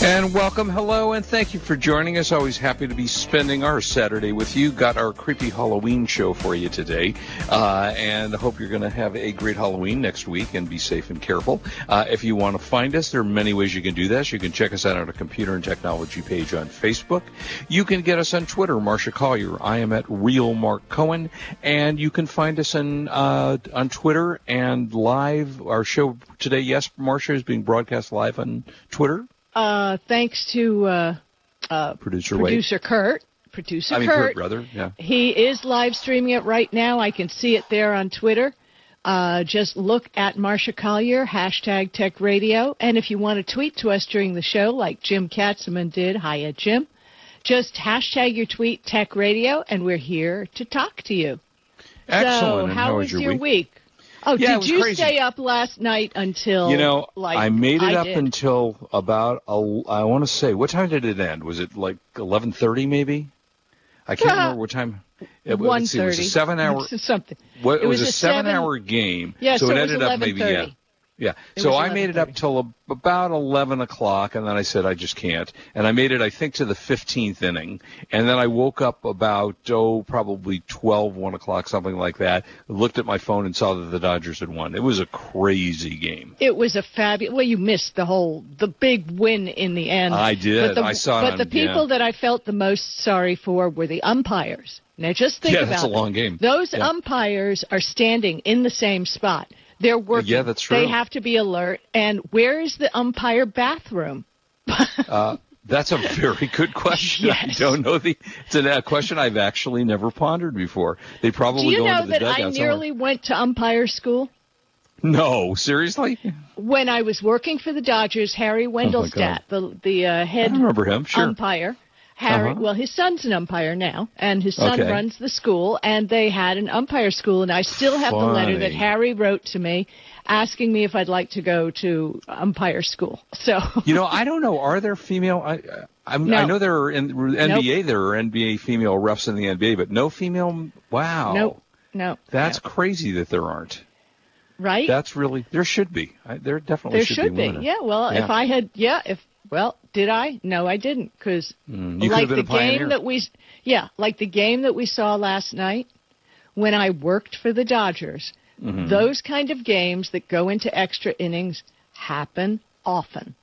And welcome, hello, and thank you for joining us. Always happy to be spending our Saturday with you. Got our creepy Halloween show for you today, uh, and I hope you're going to have a great Halloween next week and be safe and careful. Uh, if you want to find us, there are many ways you can do this. You can check us out on our Computer and Technology page on Facebook. You can get us on Twitter, Marsha Collier. I am at Real Mark Cohen, and you can find us on uh, on Twitter and live. Our show today, yes, Marsha is being broadcast live on Twitter. Uh, thanks to uh, uh, Producer Wade. producer Kurt. Producer I mean, Kurt. Kurt, brother. Yeah. He is live streaming it right now. I can see it there on Twitter. Uh, just look at Marsha Collier, hashtag Tech Radio. And if you want to tweet to us during the show, like Jim Katzeman did, hi at Jim, just hashtag your tweet Tech Radio, and we're here to talk to you. Excellent. So, how, how was was your week? week? Oh, Yeah, did you crazy. stay up last night until You know, like I made it I up did? until about a- I want to say what time did it end? Was it like eleven thirty maybe? I can't uh, remember what time. It, one see, it was a thirty seven-hour. something. What, it, was, was a a seven- seven-hour game. Yeah, so, so it ended up maybe yeah. 11:30. Yeah. It so I made it up till ab- about 11 o'clock, and then I said I just can't. And I made it, I think, to the 15th inning. And then I woke up about, oh, probably 12, 1 o'clock, something like that. Looked at my phone and saw that the Dodgers had won. It was a crazy game. It was a fabulous. Well, you missed the whole, the big win in the end. I did. But the, I saw it But on- the people yeah. that I felt the most sorry for were the umpires. Now, just think Yeah, about that's a long game. Those Yeah. umpires are standing in the same spot. They're working. Yeah, that's true. They have to be alert. And where is the umpire bathroom? Uh, that's a very good question. I don't know the. It's a question I've actually never pondered before. They probably Do you go know into the that I somewhere. nearly went to umpire school? No, seriously. When I was working for the Dodgers, Harry Wendelstedt, the the uh, Oh I head remember him. Sure. umpire. Harry, Uh-huh. well, his son's an umpire now, and his son Okay. runs the school, and they had an umpire school, and I still have the letter that Harry wrote to me asking me if I'd like to go to umpire school. So, You know, I don't know. Are there female? I, No. I know there are in NBA. There are NBA female refs in the NBA, but no female. Wow. no, no. That's no. crazy that there aren't. right. That's really there should be. I, there definitely there should, should be. be. Yeah. Well, Yeah. if I had, yeah, if well, did I? No, I didn't, because Mm, like the game that we, yeah, like the game that we saw last night when I worked for the Dodgers. Mm-hmm. Those kind of games that go into extra innings happen often.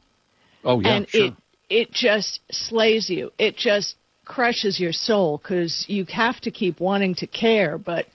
oh yeah, and sure. it it just slays you. It just crushes your soul because you have to keep wanting to care, but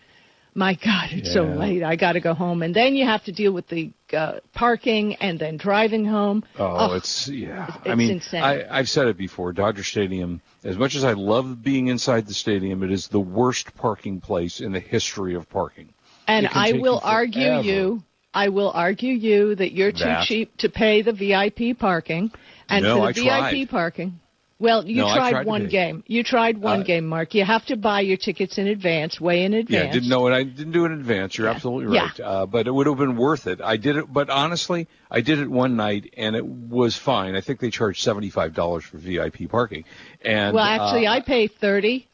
my God, it's so late. I got to go home, and then you have to deal with the uh, parking and then driving home. Oh, it's yeah. I it's mean, insane. I, I've said it before. Dodger Stadium, as much as I love being inside the stadium, it is the worst parking place in the history of parking. and I will argue you. I will argue you that you're too That. cheap to pay the VIP parking, and No, for the I VIP tried. parking. Well, you No, tried, tried one game. You tried one Uh, game, Mark. You have to buy your tickets in advance, way in advance. Yeah, I didn't know it. I didn't do it in advance. You're Yeah. absolutely Yeah. right. Uh, but it would have been worth it. I did it, but honestly, I did it one night and it was fine. I think they charged seventy five dollars for VIP parking. And Well, actually, uh, I pay thirty,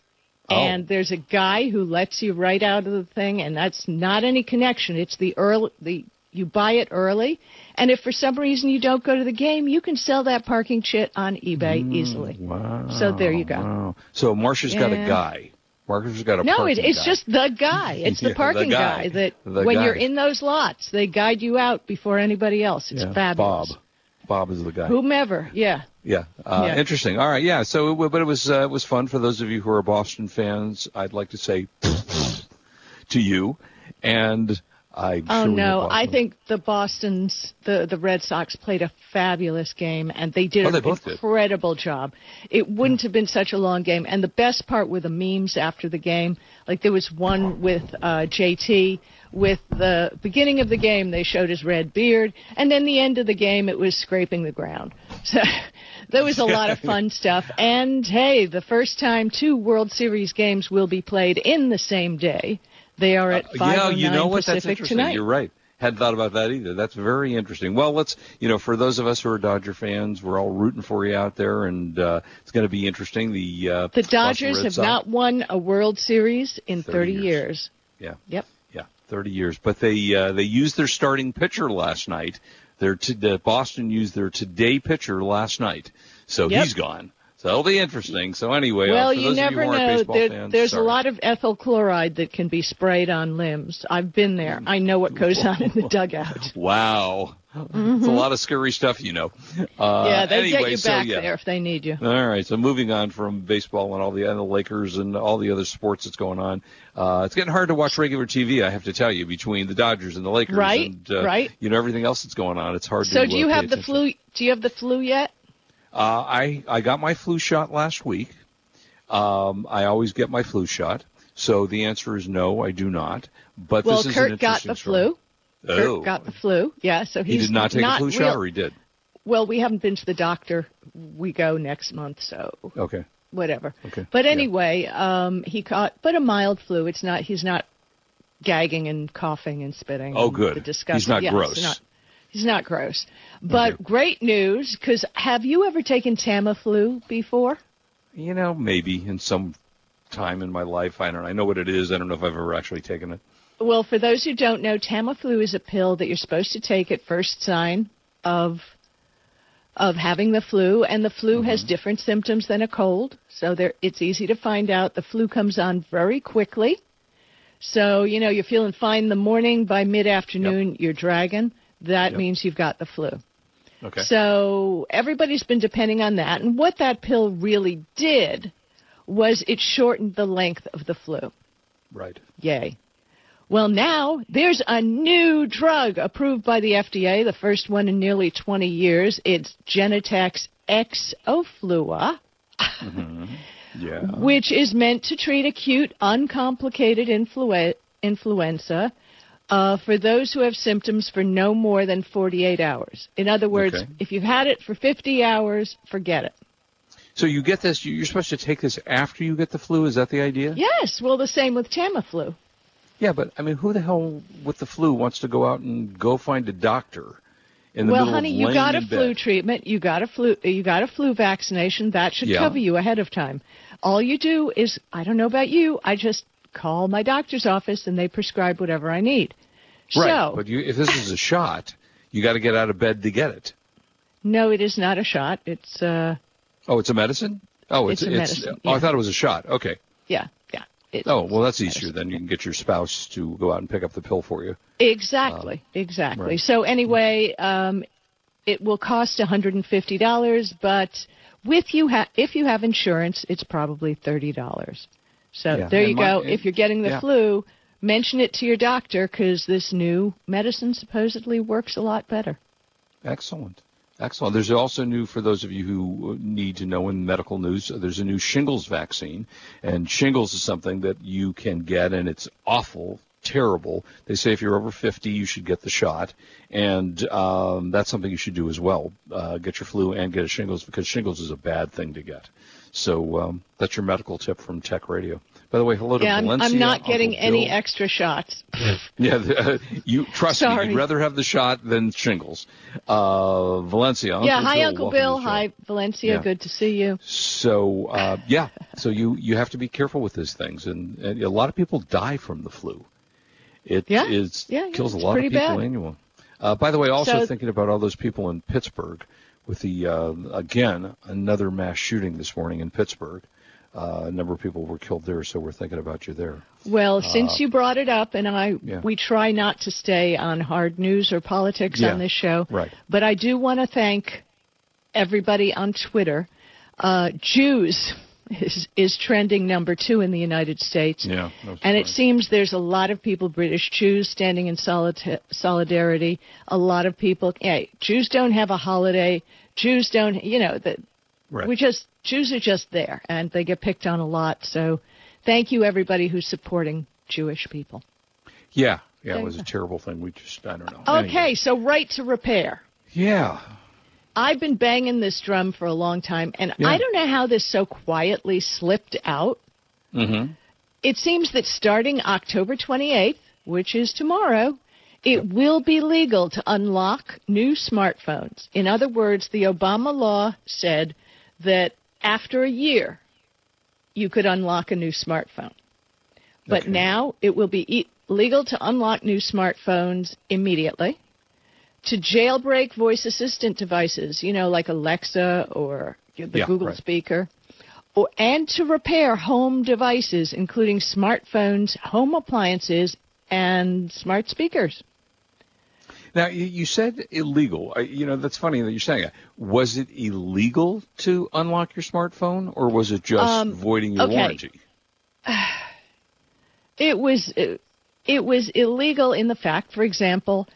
Oh. and there's a guy who lets you right out of the thing, and that's not any connection. It's the early the you buy it early, and if for some reason you don't go to the game, you can sell that parking shit on eBay Mm, easily. Wow. So there you go. Wow. So Marsha's got a guy. Marsha's got a No, it, it's guy. just the guy. It's Yeah, the the parking guy. that The when guy. you're in those lots, they guide you out before anybody else. It's yeah, fabulous. Bob. Bob is the guy. Whomever, yeah. Yeah. Uh, Yeah. Interesting. All right. Yeah. So, it, but it was uh, it was fun for those of you who are Boston fans. I'd like to say to you, and I. Oh sure no, I think the Boston's the the Red Sox played a fabulous game and they did Oh, an both did. incredible job. It wouldn't have been such a long game and the best part were the memes after the game. Like there was one with uh JT with the beginning of the game they showed his red beard and then the end of the game it was scraping the ground. So there was a lot of fun stuff and hey, the first time two World Series games will be played in the same day. They are at Uh, yeah, you know what? That's Pacific interesting. tonight. You're right. Hadn't thought about that either. That's very interesting. Well, let's, you know, for those of us who are Dodger fans, we're all rooting for you out there, and uh, it's going to be interesting. The uh, the Dodgers have Sox, not won a World Series in 30 30 years. years. Yeah. Yep. Yeah, 30 years. But they uh, they used their starting pitcher last night. Their t- the Boston used their today pitcher last night, so Yep. he's gone. So that'll be interesting. So anyway, uh, Well, for you never you know. There, fans, there's sorry. a lot of ethyl chloride that can be sprayed on limbs. I've been there. I know what goes on in the dugout. Wow, it's a lot of scary stuff, you know. Uh, Mm-hmm. yeah, they anyway, get you so, back yeah. there if they need you. All right, so moving on from baseball and all the and the Lakers and all the other sports that's going on, uh, it's getting hard to watch regular TV. I have to tell you, between the Dodgers and the Lakers, Right, and uh, right. you know everything else that's going on, it's hard to. Do. So do you uh, pay have the flu? Do you have the flu yet? Uh, I I got my flu shot last week. Um, I always get my flu shot, so the answer is no, I do not. But Well, this is an Kurt got the story. flu. Oh, Kurt got the flu. Yeah, so he's he did not take a flu real- shot, or he did. Well, we haven't been to the doctor. We go next month, so Okay. whatever. Okay. But Yeah. anyway, um, he caught, but a mild flu. It's not. He's not gagging and coughing and spitting. Oh, good. The disgusting. He's not yes, gross. Not, he's not gross. But Okay. great news, because have you ever taken Tamiflu before? You know, maybe in some time in my life, I don't. know. I know what it is. I don't know if I've ever actually taken it. Well, for those who don't know, Tamiflu is a pill that you're supposed to take at first sign of of having the flu, and the flu has Mm-hmm. different symptoms than a cold, so there it's easy to find out. The flu comes on very quickly, so you know you're feeling fine in the morning. By mid afternoon, you're dragging. That Yep. means you've got the flu. Okay. So everybody's been depending on that, and what that pill really did was it shortened the length of the flu. right. Yay. Well, now there's a new drug approved by the FDA, the first one in nearly 20 years. It's Genentech's Xofluza, mm-hmm. Yeah. which is meant to treat acute, uncomplicated influ- influenza uh, for those who have symptoms for no more than 48 hours. In other words, Okay. if you've had it for 50 hours, forget it. So you get this. you- You're supposed to take this after you get the flu. Is that the idea? Yes, well, the same with Tamiflu. Yeah, but I mean, who the hell with the flu wants to go out and go find a doctor in the well, honey, you got a flu bed? treatment. You got a flu. You got a flu vaccination. That should Yeah. cover you ahead of time. All you do is, I don't know about you, I just call my doctor's office and they prescribe whatever I need. Right, So, but you, if this is a shot, you got to get out of bed to get it. no, it is not a shot. It's, uh, Oh, it's a medicine. Oh, it's It's a medicine, Oh, I thought it was a shot. Okay. yeah, yeah. It's Oh, well, that's easier. Then you can get your spouse to go out and pick up the pill for you. Exactly, exactly. Um, right. So anyway, um, it will cost $150, but with you ha- if you have insurance, it's probably $30. So Yeah, there and you my- go. and- if you're getting the yeah. flu, mention it to your doctor because this new medicine supposedly works a lot better. Excellent. Excellent. There's also new for those of you who need to know in medical news. There's a new shingles vaccine, and shingles is something that you can get, and it's awful, terrible. They say if you're over 50, you should get the shot, and um, that's something you should do as well. Uh, get your flu and get a shingles because shingles is a bad thing to get. So um, that's your medical tip from Tech Radio. By the way, hello to Yeah, I'm, Valencia. I'm not Uncle getting any Bill. extra shots. Yeah, the, uh, you trust me. Sorry. You'd rather have the shot than shingles. Uh, Valencia. yeah, hi, Bill, Uncle Bill. Hi, Valencia. Yeah. Good to see you. So uh, yeah, so you you have to be careful with these things, and, and a lot of people die from the flu. It Yeah. is Yeah, yeah, kills a lot of people people bad. annually. Uh, by the way, also So- thinking about all those people in Pittsburgh with the uh, again another mass shooting this morning in Pittsburgh. Uh, a number of people were killed there, so we're thinking about you there. Well, since you brought it up, and I, Uh, Yeah. we try not to stay on hard news or politics Yeah, on this show, right. But I do want to thank everybody on Twitter. Uh, Jews is is trending number two in the United States, Yeah, and it seems there's a lot of people, British Jews, standing in solita- solidarity. A lot of people, hey, Jews don't have a holiday. Jews don't, you know, that Right. we just Jews are just there, and they get picked on a lot. So, thank you everybody who's supporting Jewish people. Yeah, yeah, it was a terrible thing. We just, I don't know. Okay, Anyway. so right to repair. Yeah. I've been banging this drum for a long time, and Yeah. I don't know how this so quietly slipped out. Mm-hmm. It seems that starting October 28th, which is tomorrow, It will be legal to unlock new smartphones. In other words, the Obama law said that after a year, you could unlock a new smartphone. But Okay. now it will be e- legal to unlock new smartphones immediately. To jailbreak voice assistant devices, you know, like Alexa or the Yeah, Google right. speaker, or, and to repair home devices, including smartphones, home appliances, and smart speakers. Now you, said illegal. You know that's funny that you're saying that. Was it illegal to unlock your smartphone, or was it just Um, voiding your okay. warranty? It was it, it was illegal in the fact, for example,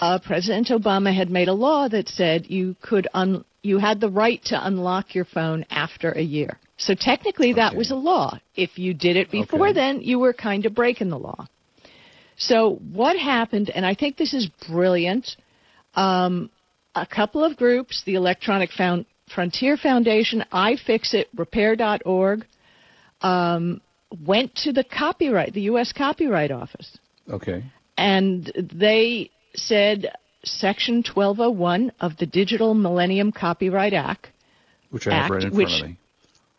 uh, President Obama had made a law that said you could un, you had the right to unlock your phone after a year. So technically, that Okay. was a law. If you did it before Okay. then, you were kind of breaking the law. So what happened, and I think this is brilliant. Um, a couple of groups, the Electronic Found, Frontier Foundation, iFixit, Repair.org, um, went to the copyright, the U.S. Copyright Office, Okay. and they said Section 1201 of the Digital Millennium Copyright Act. Which I have Act, right in which- front of me.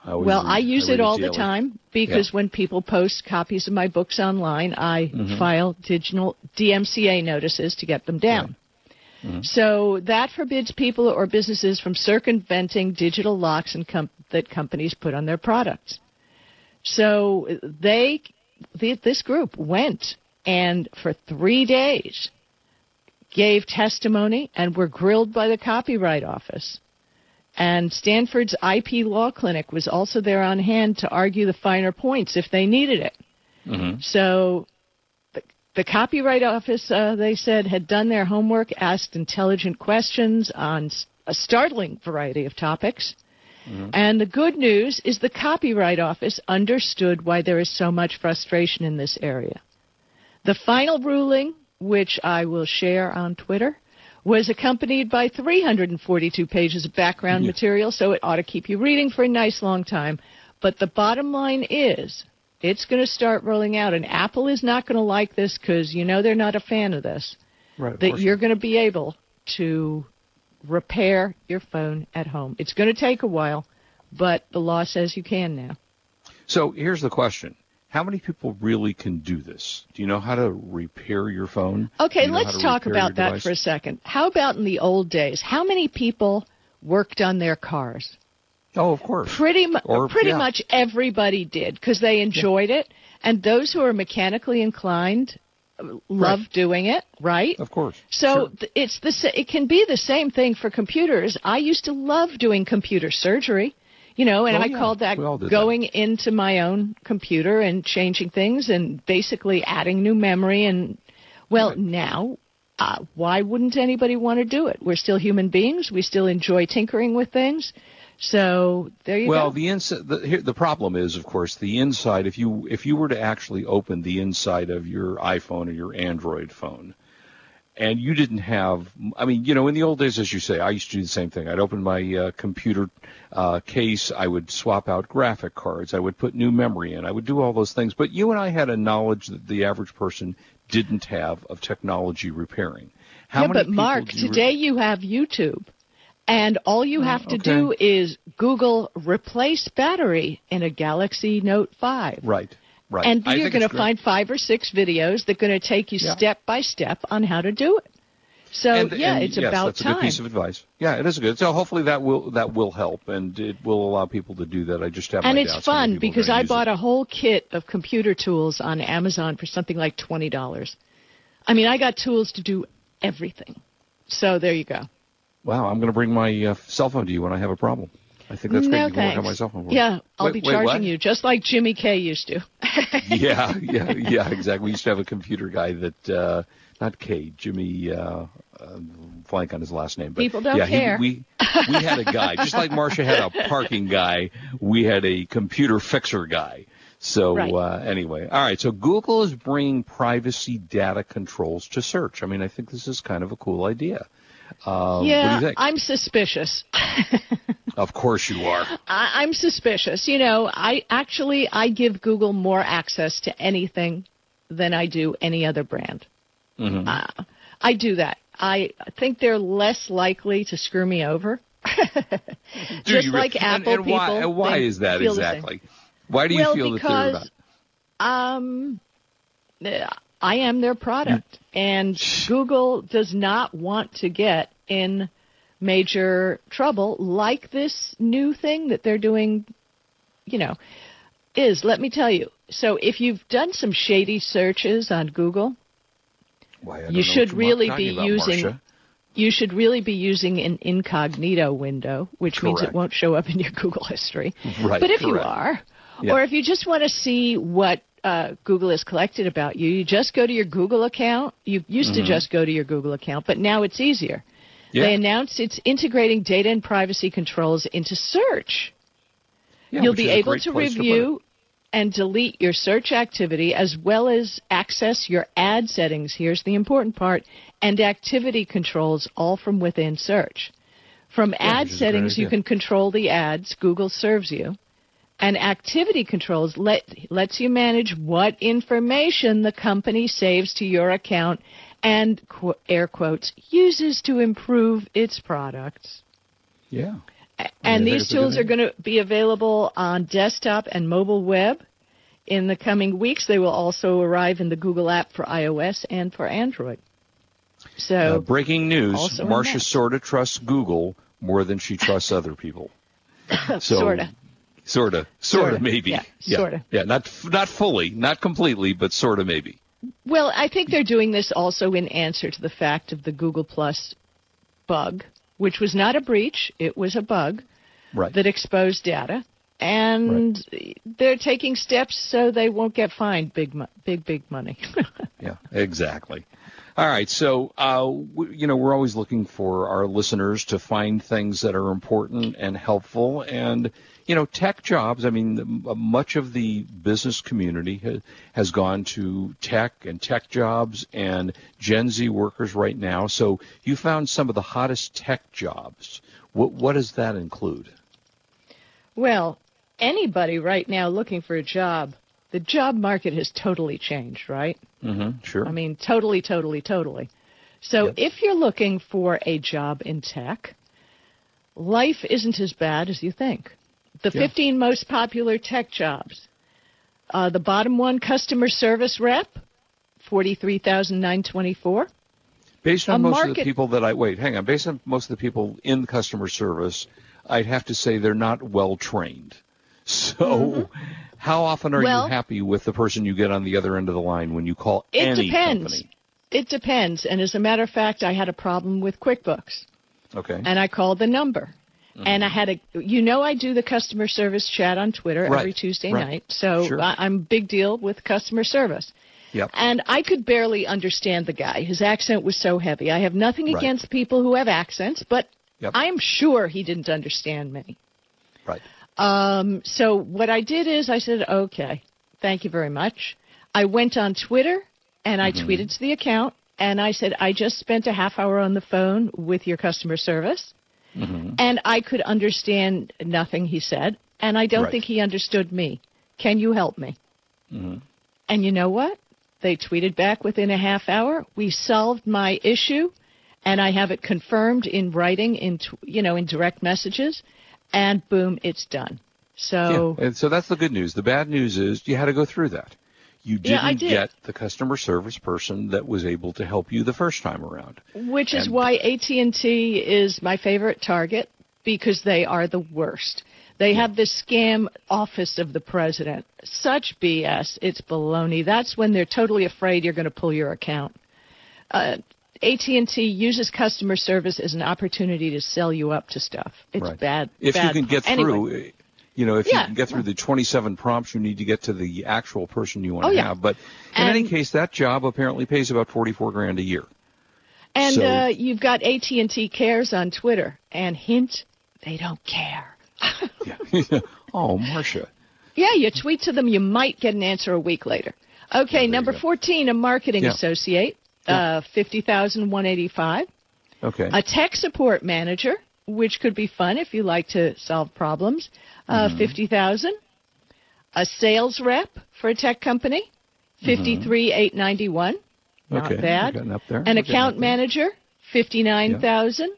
I Well, read- I use read it all the time because when people post copies of my books online, I Mm-hmm. file digital DMCA notices to get them down. Mm-hmm. So that forbids people or businesses from circumventing digital locks and com- that companies put on their products. So they, the, this group went and for three days gave testimony and were grilled by the Copyright Office. And Stanford's IP Law Clinic was also there on hand to argue the finer points if they needed it. So the, the Copyright Office, uh, they said, had done their homework, asked intelligent questions on a startling variety of topics. And the good news is the Copyright Office understood why there is so much frustration in this area. The final ruling, which I will share on Twitter, was accompanied by 342 pages of background material, so it ought to keep you reading for a nice long time. But the bottom line is, it's going to start rolling out, and Apple is not going to like this because you know they're not a fan of this. Right. of That course. you're going to be able to repair your phone at home. It's going to take a while, but the law says you can now. So here's the question: How many people really can do this? Do you know how to repair your phone? Okay, you know let's talk about that device? for a second. How about in the old days? How many people worked on their cars? Oh, of course. Pretty mu- Or- pretty yeah. much everybody did because they enjoyed it, and those who are mechanically inclined uh, love doing it, right? Of course. So Sure. th- it's the sa- it can be the same thing for computers. I used to love doing computer surgery, you know, and Oh, I yeah. called that did that. going into my own computer and changing things and basically adding new memory. And well, now, uh, why wouldn't anybody want to do it? We're still human beings. We still enjoy tinkering with things. So there you Well, go. Well, the inside. The, here, the problem is, of course, the inside. If you if you were to actually open the inside of your iPhone or your Android phone, and you didn't have, I mean, you know, in the old days, as you say, I used to do the same thing. I'd open my uh, computer uh, case. I would swap out graphic cards. I would put new memory in. I would do all those things. But you and I had a knowledge that the average person didn't have of technology repairing. How yeah, but Mark, you re- today you have YouTube. And all you have to okay. do is Google replace battery in a Galaxy Note 5. right, right. And I you're going to find five or six videos that are going to take you Yeah. step by step on how to do it. So and, yeah, and it's yes, about that's time. That's a good piece of advice. Yeah, it is good. So hopefully that will that will help, and it will allow people to do that. I just have and it's fun because I bought it. a whole kit of computer tools on Amazon for something like twenty dollars. I mean, I got tools to do everything. So there you go. Wow, I'm going to bring my uh, cell phone to you when I have a problem. I think that's great. no you can work thanks. on my cell phone. for me. yeah, I'll Wait- be wait, charging what? you just like Jimmy K used to. yeah, yeah, yeah, exactly. We used to have a computer guy that, uh, not K, Jimmy, uh, uh, blank on his last name. But People don't yeah, he- care. we we had a guy, just like Marsha had a parking guy. We had a computer fixer guy. So Right. uh, anyway, all right. So Google is bringing privacy data controls to search. I mean, I think this is kind of a cool idea. Um, yeah, what do you think? I'm suspicious. of course you are. I, I'm suspicious. You know, I actually I give Google more access to anything than I do any other brand. Mm-hmm. Uh, I do that. I think they're less likely to screw me over. Just you like and- Apple and why, people, and why is that feel the same. exactly? Why do you well, feel that they're because about? um, I am their product, and Google does not want to get in major trouble like this new thing that they're doing. You know, is let me tell you. So if you've done some shady searches on Google, Why, you should really be about, using- Marsha. you should really be using an incognito window, which means it won't show up in your Google history. Right, but if you are, Yeah. or if you just want to see what uh, Google has collected about you, you just go to your Google account. You used to just go to your Google account, but now it's easier. Mm-hmm. Yeah. They announced it's integrating data and privacy controls into search. Yeah, You'll be able to place put it. review and delete your search activity as well as access your ad settings. Here's the important part and activity controls all from within search. From ad which is a great settings, you can control the ads Google serves you. And activity controls let, lets you manage what information the company saves to your account and, qu- air quotes, uses to improve its products. Yeah. And these it's a good tools are going to be available on desktop and mobile web in the coming weeks. They will also arrive in the Google app for iOS and for Android. So, Uh, breaking news: Marsha sort of trusts Google more than she trusts other people. So, sorta. Sorta. Sorta. Sorta. Maybe. Yeah, sorta. Yeah. Not not fully, not completely, but sorta maybe. Well, I think they're doing this also in answer to the fact of the Google Plus bug, which was not a breach, it was a bug Right. that exposed data. And they're taking steps so they won't get fined big, big, big money. Yeah, exactly. All right, so uh, w- you know we're always looking for our listeners to find things that are important and helpful, and you know tech jobs. I mean, much of the business community ha- has gone to tech and tech jobs and Gen Z workers right now. So you found some of the hottest tech jobs. What what does that include? Well, anybody right now looking for a job, the job market has totally changed, right? Mm-hmm. Sure. I mean, totally, totally, totally. So Yep. if you're looking for a job in tech, life isn't as bad as you think. The Yeah. 15 most popular tech jobs. Uh, the bottom one, customer service rep, 43,924. Based on A most of the people that I wait, hang on. Based on most of the people in customer service, I'd have to say they're not well trained. So, how often are Mm-hmm. Well- you happy with the person you get on the other end of the line when you call It any depends. company? It depends. And as a matter of fact, I had a problem with QuickBooks. Okay. and I called the number. And I had a, you know, I do the customer service chat on Twitter Right, every Tuesday right. night. So Sure. I, I'm a big deal with customer service. yep. And I could barely understand the guy. His accent was so heavy. I have nothing Right. against people who have accents, but Yep. I'm sure he didn't understand me. Right. Um, so what I did is I said, okay, thank you very much. I went on Twitter and I Mm-hmm. tweeted to the account and I said, I just spent a half hour on the phone with your customer service Mm-hmm. and I could understand nothing he said and I don't Right. think he understood me. Can you help me? Mm-hmm. And you know what? They tweeted back within a half hour. We solved my issue and I have it confirmed in writing in, you know, in direct messages and boom, it's done. So yeah. And so that's the good news. The bad news is you had to go through that. You didn't Yeah, did. get the customer service person that was able to help you the first time around. which is why AT&T is my favorite target because they are the worst. They have this scam office of the president. Such BS. It's baloney. That's when they're totally afraid you're going to pull your account. Uh, AT&T uses customer service as an opportunity to sell you up to stuff. It's Right. bad. If bad. you can get Anyway. through, uh, you know, if Yeah. you can get through the 27 prompts, you need to get to the actual person you want Oh, to yeah. have. But in any case, that job apparently pays about 44 grand a year. And So- uh, you've got AT&T Cares on Twitter. And hint, they don't care. Yeah. oh, Marsha. Yeah, you tweet to them, you might get an answer a week later. Okay, number 14, a marketing Yeah. associate, uh, 50,185. Okay. A tech support manager, which could be fun if you like to solve problems, uh, Mm-hmm. 50,000. A sales rep for a tech company, Mm-hmm. 53,891. not Okay, bad. getting up there. An We're account manager, fifty-nine thousand.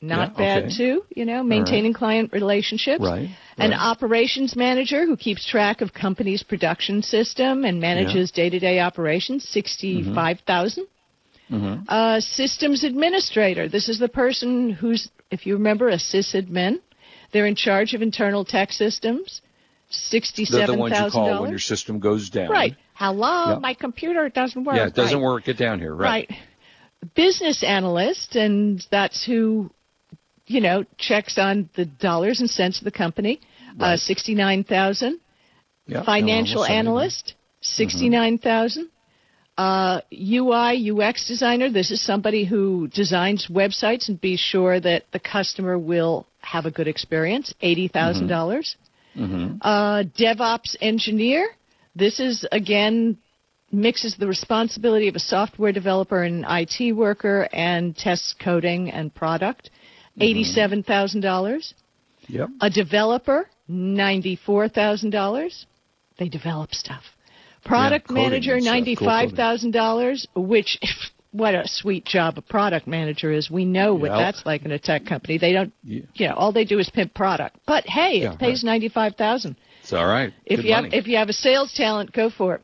Not Yeah, bad okay. too. You know, maintaining client relationships. Right, An right. operations manager who keeps track of company's production system and manages day-to-day operations, sixty-five Mm-hmm. Uh, systems administrator. This is the person who's, if you remember, a sysadmin. They're in charge of internal tech systems. They're Sixty-seven the ones you call when your system goes down. Right. Hello, Yeah. my computer doesn't work. Yeah, it doesn't Right. work. Get down here. Right. Right. Business analyst, and that's who, you know, checks on the dollars and cents of the company. Uh, Sixty-nine thousand. Yeah, Financial analyst, sixty-nine thousand. Uh, UI UX designer. This is somebody who designs websites and be sure that the customer will have a good experience. Eighty dollars. Uh, DevOps engineer. This is again mixes the responsibility of a software developer and an IT worker and tests coding and product. Eighty-seven thousand dollars. Yep. A developer, ninety-four thousand dollars. They develop stuff. Product coding manager, and stuff, cool ninety-five thousand dollars. Which, what a sweet job a product manager is. We know what Yep. that's like in a tech company. They don't, Yeah. you know, all they do is pimp product. But hey, Yeah, it pays right. ninety-five thousand. It's all right. If Good you money. have if you have a sales talent, go for it.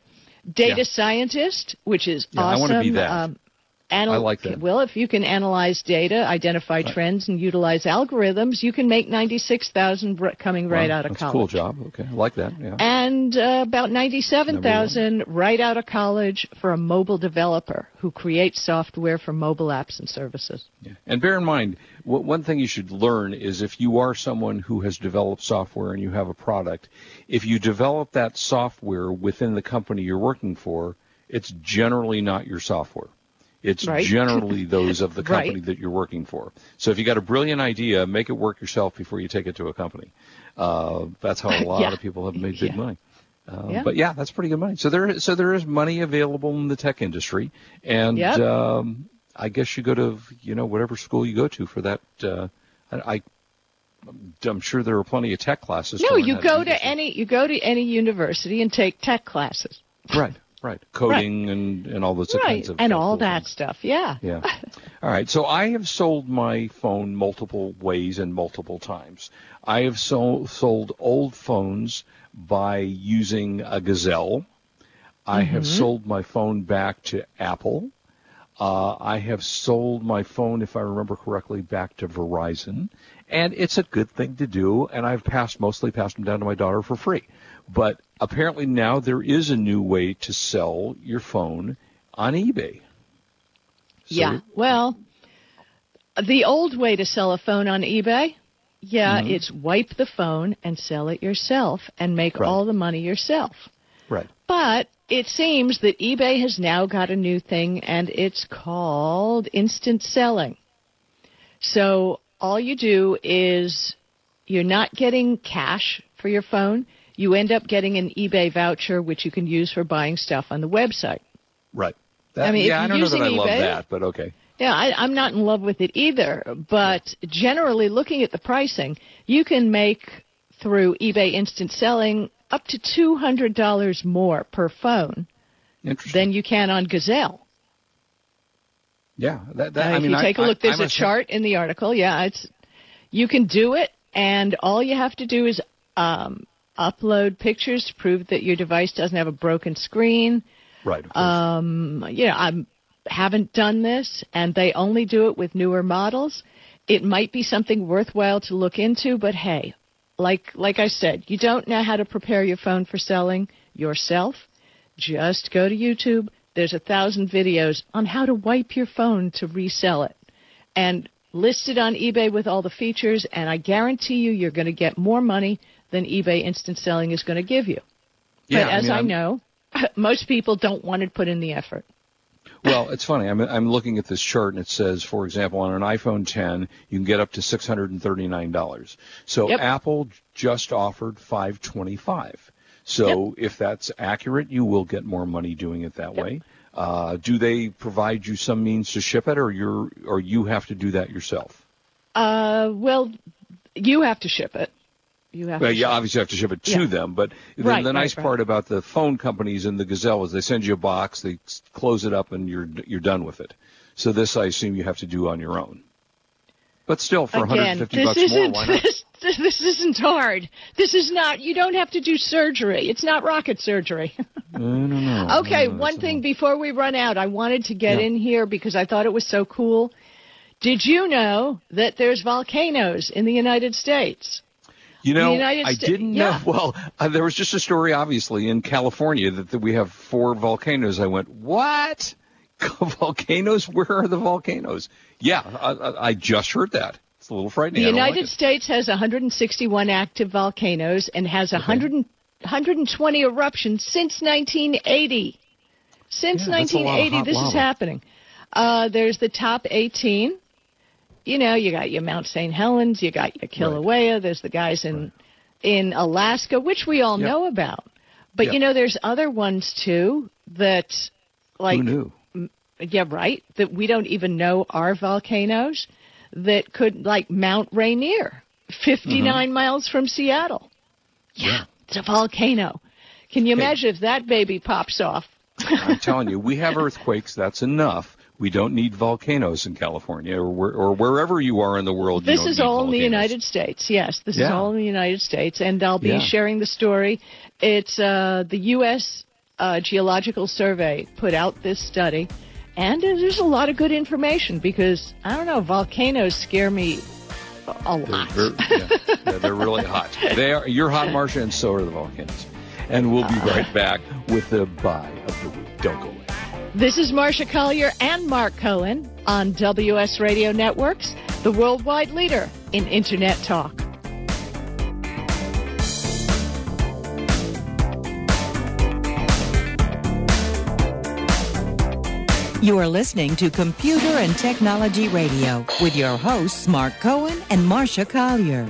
Data Yeah. scientist, which is Yeah, I awesome. wanna be that. Um, anal- I like that. Well, if you can analyze data, identify trends, and utilize algorithms, you can make ninety six thousand coming right Wow, out of that's college. a cool job. Okay, I like that. Yeah. And uh, about ninety-seven thousand right out of college for a mobile developer who creates software for mobile apps and services. Yeah. And bear in mind, w- one thing you should learn is if you are someone who has developed software and you have a product, if you develop that software within the company you're working for, it's generally not your software. It's Right. generally those of the company Right. that you're working for. So if you got a brilliant idea, make it work yourself before you take it to a company. Uh, that's how a lot Yeah. of people have made big Yeah. money. Uh, Yeah. But yeah, that's pretty good money. So there, so there is money available in the tech industry, and Yep. um, I guess you go to you know whatever school you go to for that. Uh, I, I'm sure there are plenty of tech classes. No, you go do to any you go to any university and take tech classes. right, right, coding and and all those right, kinds of things. and all cool that things. stuff. Yeah. Yeah. All right. So I have sold my phone multiple ways and multiple times. I have sold sold old phones by using a Gazelle. I have Mm-hmm. sold my phone back to Apple. Uh, I have sold my phone, if I remember correctly, back to Verizon, and it's a good thing to do. And I've passed mostly passed them down to my daughter for free. But apparently now there is a new way to sell your phone on eBay. So- Yeah. Well, the old way to sell a phone on eBay, yeah, Mm-hmm. it's wipe the phone and sell it yourself and make Right. all the money yourself. Right. But it seems that eBay has now got a new thing and it's called instant selling. So all you do is you're not getting cash for your phone. You end up getting an eBay voucher which you can use for buying stuff on the website. Right. That, I mean, yeah, I don't know that I love eBay- that, but okay. Yeah, I, I'm not in love with it either. But generally, looking at the pricing, you can make through eBay Instant Selling up to two hundred dollars more per phone than you can on Gazelle. yeah, that, that, Uh, I if mean, you take a I- look, there's I'm a chart in the article. Yeah, it's you can do it, and all you have to do is um, upload pictures to prove that your device doesn't have a broken screen. Right. Of um, you know, I haven't done this, and they only do it with newer models. It might be something worthwhile to look into, but hey, like like I said, you don't know how to prepare your phone for selling yourself. Just go to YouTube. There's a thousand videos on how to wipe your phone to resell it, and list it on eBay with all the features. And I guarantee you, you're going to get more money than eBay Instant Selling is going to give you. yeah, but as mean, I know, most people don't want to put in the effort. Well, it's funny. I'm I'm looking at this chart and it says, for example, on an iPhone 10, you can get up to six hundred and thirty nine dollars. So Yep. Apple just offered five twenty five. So if that's accurate, you will get more money doing it that way. Uh, do they provide you some means to ship it, or you're or you have to do that yourself? Uh, well, you have to ship it. You have Well, to you ship. obviously have to ship it to Yeah. them, but the, Right, the nice right, right. part about the phone companies and the Gazelle is they send you a box, they close it up, and you're you're done with it. So this, I assume, you have to do on your own. But still, for Again, 150 this bucks more, isn't why not? this, this isn't hard. This is not. You don't have to do surgery. It's not rocket surgery. I don't know. Okay, one thing before we run out, I wanted to get Yeah. in here because I thought it was so cool. Did you know that there's volcanoes in the United States? You know, I didn't yeah. know. Well, uh, there was just a story, obviously, in California that, that we have four volcanoes. I went, what? volcanoes? Where are the volcanoes? Yeah, I, I, I just heard that. It's a little frightening. The don't like United. States has 161 active volcanoes and has 100, 120 eruptions since 1980. Since Yeah, that's a lot of 1980, hot this is happening. Uh, there's the top 18. You know, you got your Mount St. Helens, you got your Kilauea. There's the guys in in Alaska, which we all Yep. know about. But Yep. you know, there's other ones too that, like, Who knew? yeah, right, that we don't even know are volcanoes that could, like Mount Rainier, 59 mm-hmm. miles from Seattle. Yeah, it's a volcano. Can you imagine if that baby pops off? I'm telling you, we have earthquakes. That's enough. We don't need volcanoes in California or where, or wherever you are in the world. you This is all in the. United States. Yes, this is all in the United States, and I'll be Yeah. sharing the story. It's uh, the U.S. Uh, Geological Survey put out this study, and there's a lot of good information because I don't know, volcanoes scare me a lot. They're, yeah, yeah, they're really hot. They are. You're hot, Marsha, and so are the volcanoes. And we'll be right back with the buy of the week. Don't go away. This is Marsha Collier and Mark Cohen on WS Radio Networks, the worldwide leader in Internet talk. You are listening to Computer and Technology Radio with your hosts, Mark Cohen and Marsha Collier.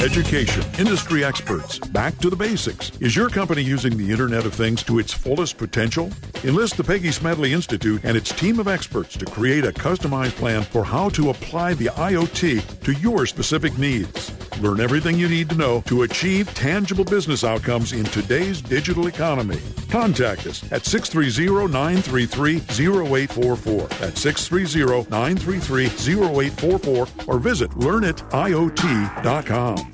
Education, industry experts, back to the basics. Is your company using the Internet of Things to its fullest potential? Enlist the Peggy Smedley Institute and its team of experts to create a customized plan for how to apply the IoT to your specific needs. Learn everything you need to know to achieve tangible business outcomes in today's digital economy. Contact us at 630-933-0844. That's 630-933-0844 or visit learnitiot.com.